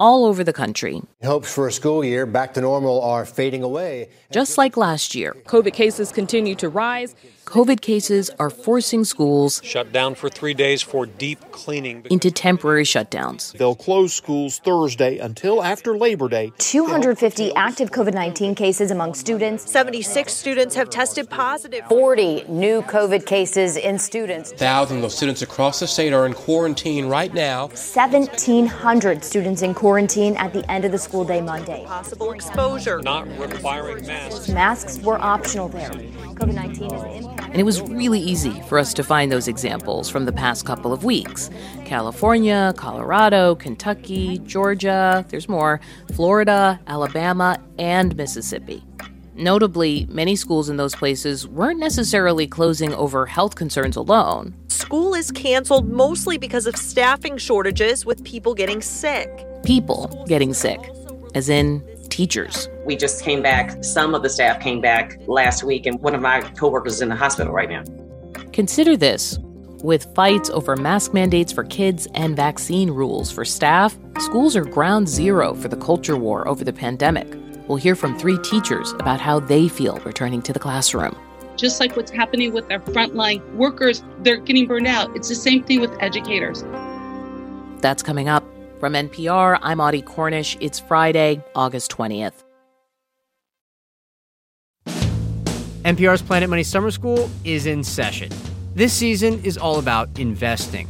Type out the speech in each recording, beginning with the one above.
all over the country. Hopes for a school year back to normal are fading away. Just like last year. COVID cases continue to rise. COVID cases are forcing schools shut down for three days for deep cleaning into temporary shutdowns. They'll close schools Thursday until after Labor Day. 250 active COVID 19 cases among students. 76 students have tested positive. 40 new COVID cases in students. Thousands of students across the state are in quarantine right now. 1,700 students in quarantine at the end of the school day Monday. Possible exposure. Not requiring masks. Masks were optional there. COVID 19 is impacting. And it was really easy for us to find those examples from the past couple of weeks California, Colorado, Kentucky, Georgia, there's more, Florida, Alabama, and Mississippi. Notably, many schools in those places weren't necessarily closing over health concerns alone. School is canceled mostly because of staffing shortages with people getting sick. People getting sick, as in teachers. We just came back. Some of the staff came back last week, and one of my coworkers is in the hospital right now. Consider this with fights over mask mandates for kids and vaccine rules for staff, schools are ground zero for the culture war over the pandemic. We'll hear from three teachers about how they feel returning to the classroom. Just like what's happening with our frontline workers, they're getting burned out. It's the same thing with educators. That's coming up. From NPR, I'm Audie Cornish. It's Friday, August 20th. NPR's Planet Money Summer School is in session. This season is all about investing.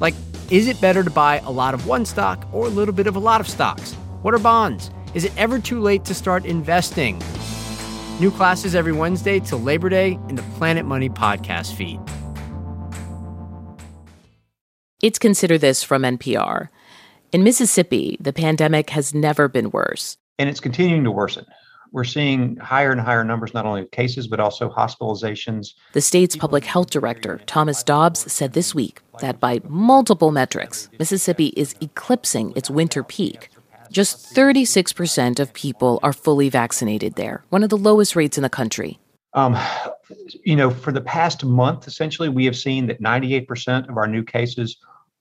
Like, is it better to buy a lot of one stock or a little bit of a lot of stocks? What are bonds? Is it ever too late to start investing? New classes every Wednesday till Labor Day in the Planet Money podcast feed. It's Consider This from NPR. In Mississippi, the pandemic has never been worse. And it's continuing to worsen. We're seeing higher and higher numbers, not only of cases, but also hospitalizations. The state's public health director, Thomas Dobbs, said this week that by multiple metrics, Mississippi is eclipsing its winter peak. Just 36% of people are fully vaccinated there, one of the lowest rates in the country. Um, you know, for the past month, essentially, we have seen that 98% of our new cases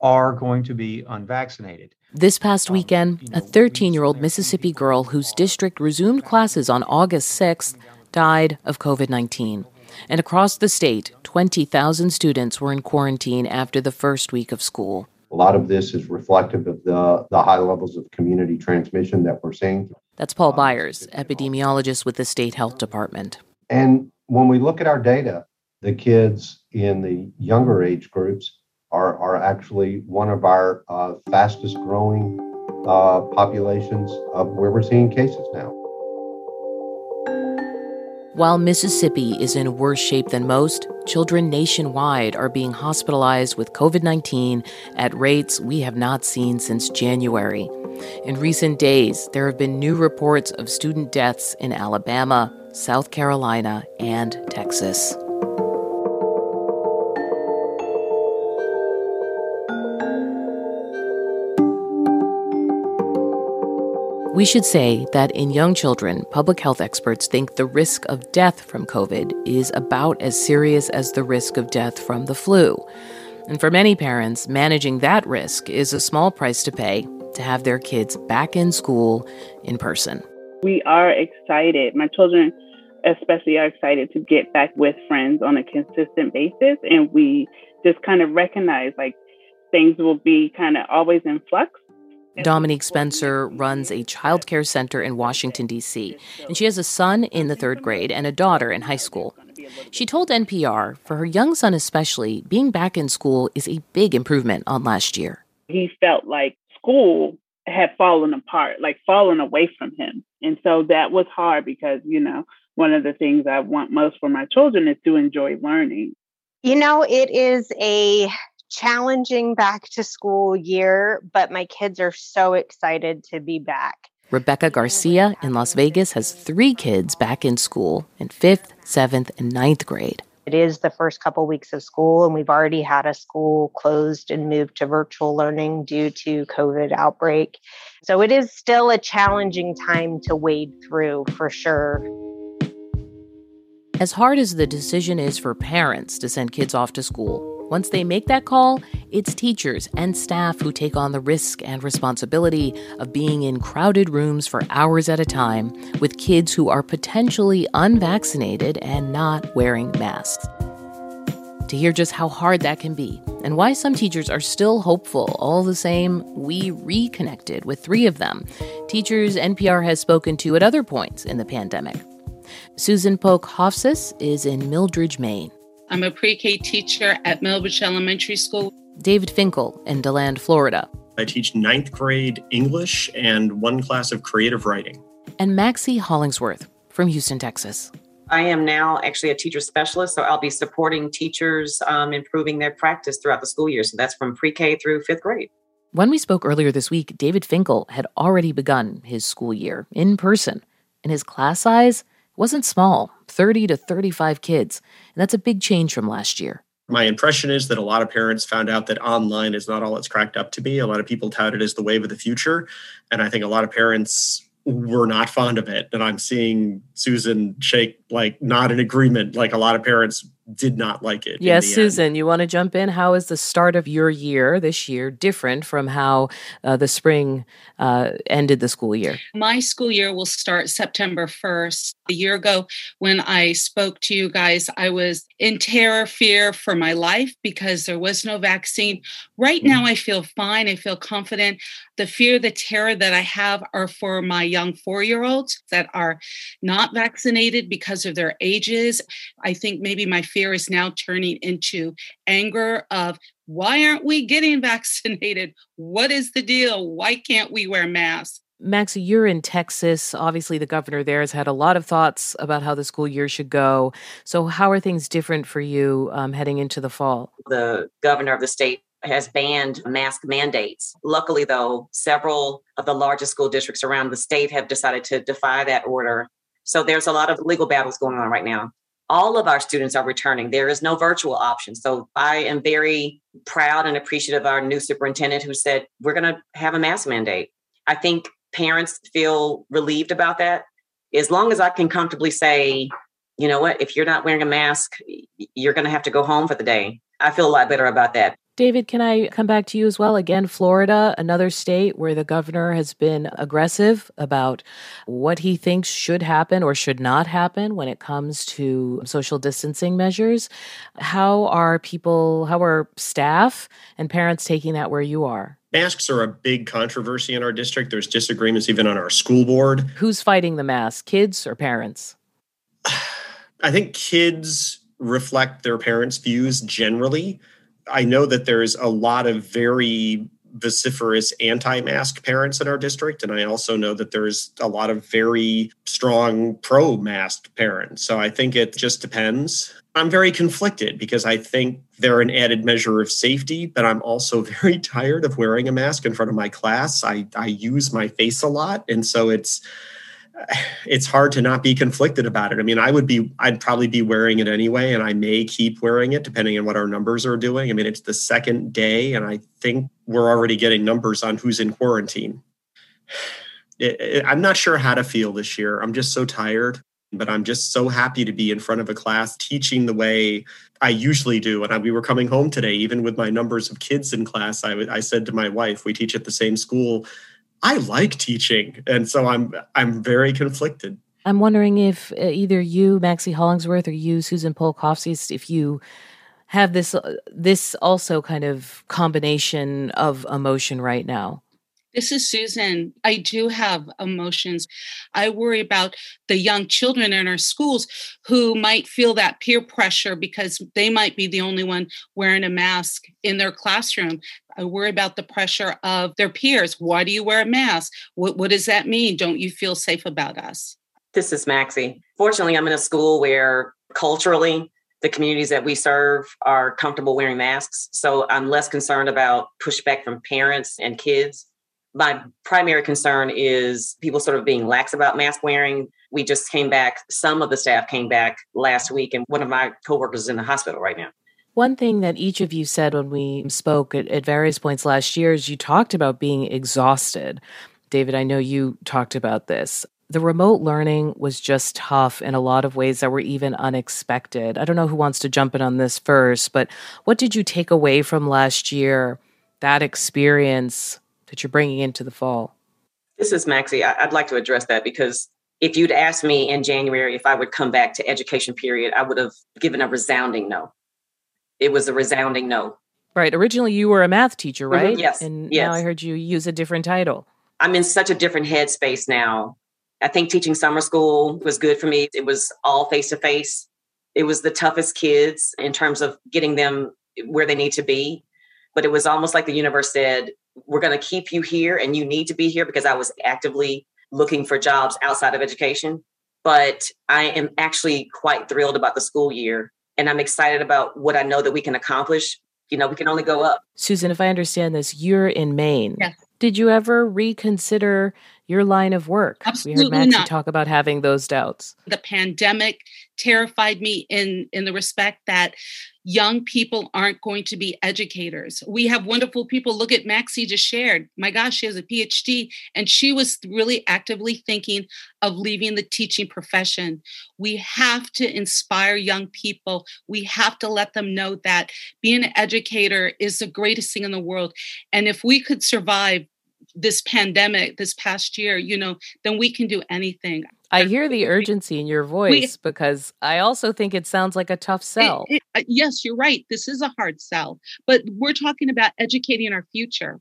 are going to be unvaccinated. This past weekend, a 13 year old Mississippi girl whose district resumed classes on August 6th died of COVID 19. And across the state, 20,000 students were in quarantine after the first week of school. A lot of this is reflective of the, the high levels of community transmission that we're seeing. That's Paul Byers, epidemiologist with the state health department. And when we look at our data, the kids in the younger age groups are, are actually one of our uh, fastest growing uh, populations of where we're seeing cases now. While Mississippi is in worse shape than most, children nationwide are being hospitalized with COVID 19 at rates we have not seen since January. In recent days, there have been new reports of student deaths in Alabama, South Carolina, and Texas. We should say that in young children, public health experts think the risk of death from COVID is about as serious as the risk of death from the flu. And for many parents, managing that risk is a small price to pay to have their kids back in school in person. We are excited. My children, especially, are excited to get back with friends on a consistent basis. And we just kind of recognize like things will be kind of always in flux Dominique Spencer runs a child care center in Washington, D.C., and she has a son in the third grade and a daughter in high school. She told NPR, for her young son especially, being back in school is a big improvement on last year. He felt like school had fallen apart, like fallen away from him. And so that was hard because, you know, one of the things I want most for my children is to enjoy learning. You know, it is a challenging back to school year, but my kids are so excited to be back. Rebecca Garcia in Las Vegas has three kids back in school in fifth, seventh, and ninth grade. It is the first couple weeks of school, and we've already had a school closed and moved to virtual learning due to COVID outbreak. So it is still a challenging time to wade through for sure. As hard as the decision is for parents to send kids off to school, Once they make that call, it's teachers and staff who take on the risk and responsibility of being in crowded rooms for hours at a time with kids who are potentially unvaccinated and not wearing masks. To hear just how hard that can be and why some teachers are still hopeful, all the same, we reconnected with three of them, teachers NPR has spoken to at other points in the pandemic. Susan Polk Hofsis is in Milbridge, Maine. I'm a pre K teacher at Milbridge Elementary School. David Finkel in DeLand, Florida. I teach ninth grade English and one class of creative writing. And Maxie Hollingsworth from Houston, Texas. I am now actually a teacher specialist, so I'll be supporting teachers um, improving their practice throughout the school year. So that's from pre K through fifth grade. When we spoke earlier this week, David Finkel had already begun his school year in person, and his class size wasn't small 30 to 35 kids. And that's a big change from last year. My impression is that a lot of parents found out that online is not all it's cracked up to be. A lot of people tout it as the wave of the future. And I think a lot of parents were not fond of it. And I'm seeing Susan shake like not in agreement. Like a lot of parents did not like it. Yes, Susan, end. you want to jump in? How is the start of your year this year different from how uh, the spring uh, ended the school year? My school year will start September 1st. A year ago, when I spoke to you guys, I was in terror, fear for my life because there was no vaccine. Right mm-hmm. now, I feel fine. I feel confident. The fear, the terror that I have are for my young four year olds that are not vaccinated because of their ages. I think maybe my fear is now turning into anger of why aren't we getting vaccinated? What is the deal? Why can't we wear masks? Maxie, you're in Texas. Obviously, the governor there has had a lot of thoughts about how the school year should go. So, how are things different for you um, heading into the fall? The governor of the state has banned mask mandates. Luckily, though, several of the largest school districts around the state have decided to defy that order. So, there's a lot of legal battles going on right now all of our students are returning. There is no virtual option. So I am very proud and appreciative of our new superintendent who said, we're going to have a mask mandate. I think parents feel relieved about that. As long as I can comfortably say, you know what, if you're not wearing a mask, you're going to have to go home for the day. I feel a lot better about that. David, can I come back to you as well? Again, Florida, another state where the governor has been aggressive about what he thinks should happen or should not happen when it comes to social distancing measures. How are people, how are staff and parents taking that where you are? Masks are a big controversy in our district. There's disagreements even on our school board. Who's fighting the mask, kids or parents? I think kids reflect their parents' views generally. I know that there's a lot of very vociferous anti-mask parents in our district and i also know that there's a lot of very strong pro-mask parents. So i think it just depends. I'm very conflicted because i think they're an added measure of safety but i'm also very tired of wearing a mask in front of my class. I, I use my face a lot and so it's it's hard to not be conflicted about it. I mean, I would be, I'd probably be wearing it anyway, and I may keep wearing it depending on what our numbers are doing. I mean, it's the second day, and I think we're already getting numbers on who's in quarantine. It, it, I'm not sure how to feel this year. I'm just so tired, but I'm just so happy to be in front of a class teaching the way I usually do. And I, we were coming home today, even with my numbers of kids in class. I, I said to my wife, we teach at the same school I like teaching, and so I'm I'm very conflicted. I'm wondering if uh, either you, Maxie Hollingsworth, or you, Susan Polk Hofsis, if you have this uh, this also kind of combination of emotion right now. This is Susan. I do have emotions. I worry about the young children in our schools who might feel that peer pressure because they might be the only one wearing a mask in their classroom. I worry about the pressure of their peers. Why do you wear a mask? What, what does that mean? Don't you feel safe about us? This is Maxie. Fortunately, I'm in a school where culturally, the communities that we serve are comfortable wearing masks. So I'm less concerned about pushback from parents and kids. My primary concern is people sort of being lax about mask wearing. We just came back, some of the staff came back last week, and one of my coworkers is in the hospital right now. One thing that each of you said when we spoke at, at, various points last year is you talked about being exhausted. David, I know you talked about this. the remote learning was just tough in a lot of ways that were even unexpected. I don't know who wants to jump in on this first, but what did you take away from last year, that experience that you're bringing into the fall? This is Maxie. I'd like to address that because if you'd asked me in January if I would come back to education period, I would have given a resounding no. It was a resounding no. Right. Originally, you were a math teacher, Mhm, right? yes, And yes. now I heard you use a different title. I'm in such a different headspace now. I think teaching summer school was good for me. It was all face to face. It was the toughest kids in terms of getting them where they need to be. But it was almost like the universe said, We're going to keep you here and you need to be here because I was actively looking for jobs outside of education. But I am actually quite thrilled about the school year and I'm excited about what I know that we can accomplish. You know, we can only go up. Susan, if I understand this, you're in Maine. Yes. Did you ever reconsider your line of work? we heard Maxie not. talk about having those doubts. the pandemic terrified me in in the respect that young people aren't going to be educators we have wonderful people look at maxie just shared my gosh she has a phd and she was really actively thinking of leaving the teaching profession we have to inspire young people we have to let them know that being an educator is the greatest thing in the world and if we could survive this pandemic this past year you know then we can do anything I hear the urgency in your voice because I also think it sounds like a tough sell. It- it- uh, yes, you're right. This is a hard sell, but we're talking about educating our future.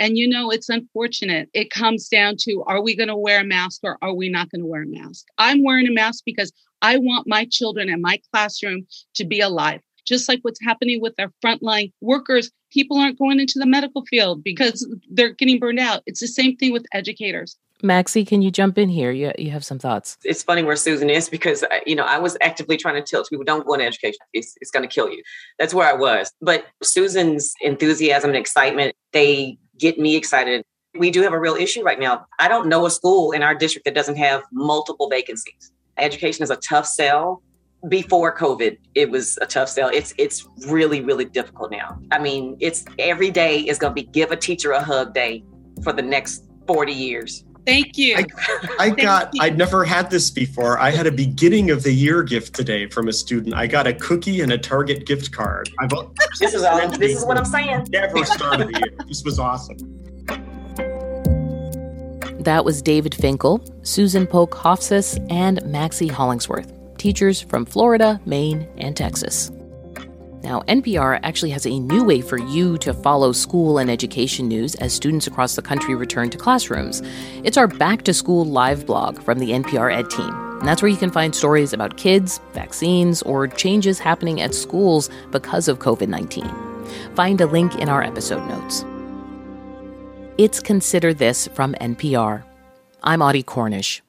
And you know, it's unfortunate. It comes down to are we going to wear a mask or are we not going to wear a mask? I'm wearing a mask because I want my children and my classroom to be alive. Just like what's happening with our frontline workers, people aren't going into the medical field because they're getting burned out. It's the same thing with educators. Maxie, can you jump in here? You, you have some thoughts. it's funny where Susan is because uh, you know I was actively trying to tell people don't go into education. It's, it's going to kill you. That's where I was. But Susan's enthusiasm and excitement they get me excited. We do have a real issue right now. I don't know a school in our district that doesn't have multiple vacancies. Education is a tough sell. Before COVID, it was a tough sell. It's it's really really difficult now. I mean, it's every day is going to be give a teacher a hug day for the next forty years. Thank you. I got, I'd never had this before. I had a beginning of the year gift today from a student. I got a cookie and a Target gift card. I've This is all. This is what I'm saying. never started the year. This was awesome. That was David Finkel, Susan Polk Hofsis, and Maxie Hollingsworth, teachers from Florida, Maine, and Texas. Now, NPR actually has a new way for you to follow school and education news as students across the country return to classrooms. It's our Back to School live blog from the NPR Ed team. And that's where you can find stories about kids, vaccines, or changes happening at schools because of COVID 19. Find a link in our episode notes. It's Consider This from NPR. I'm Audie Cornish.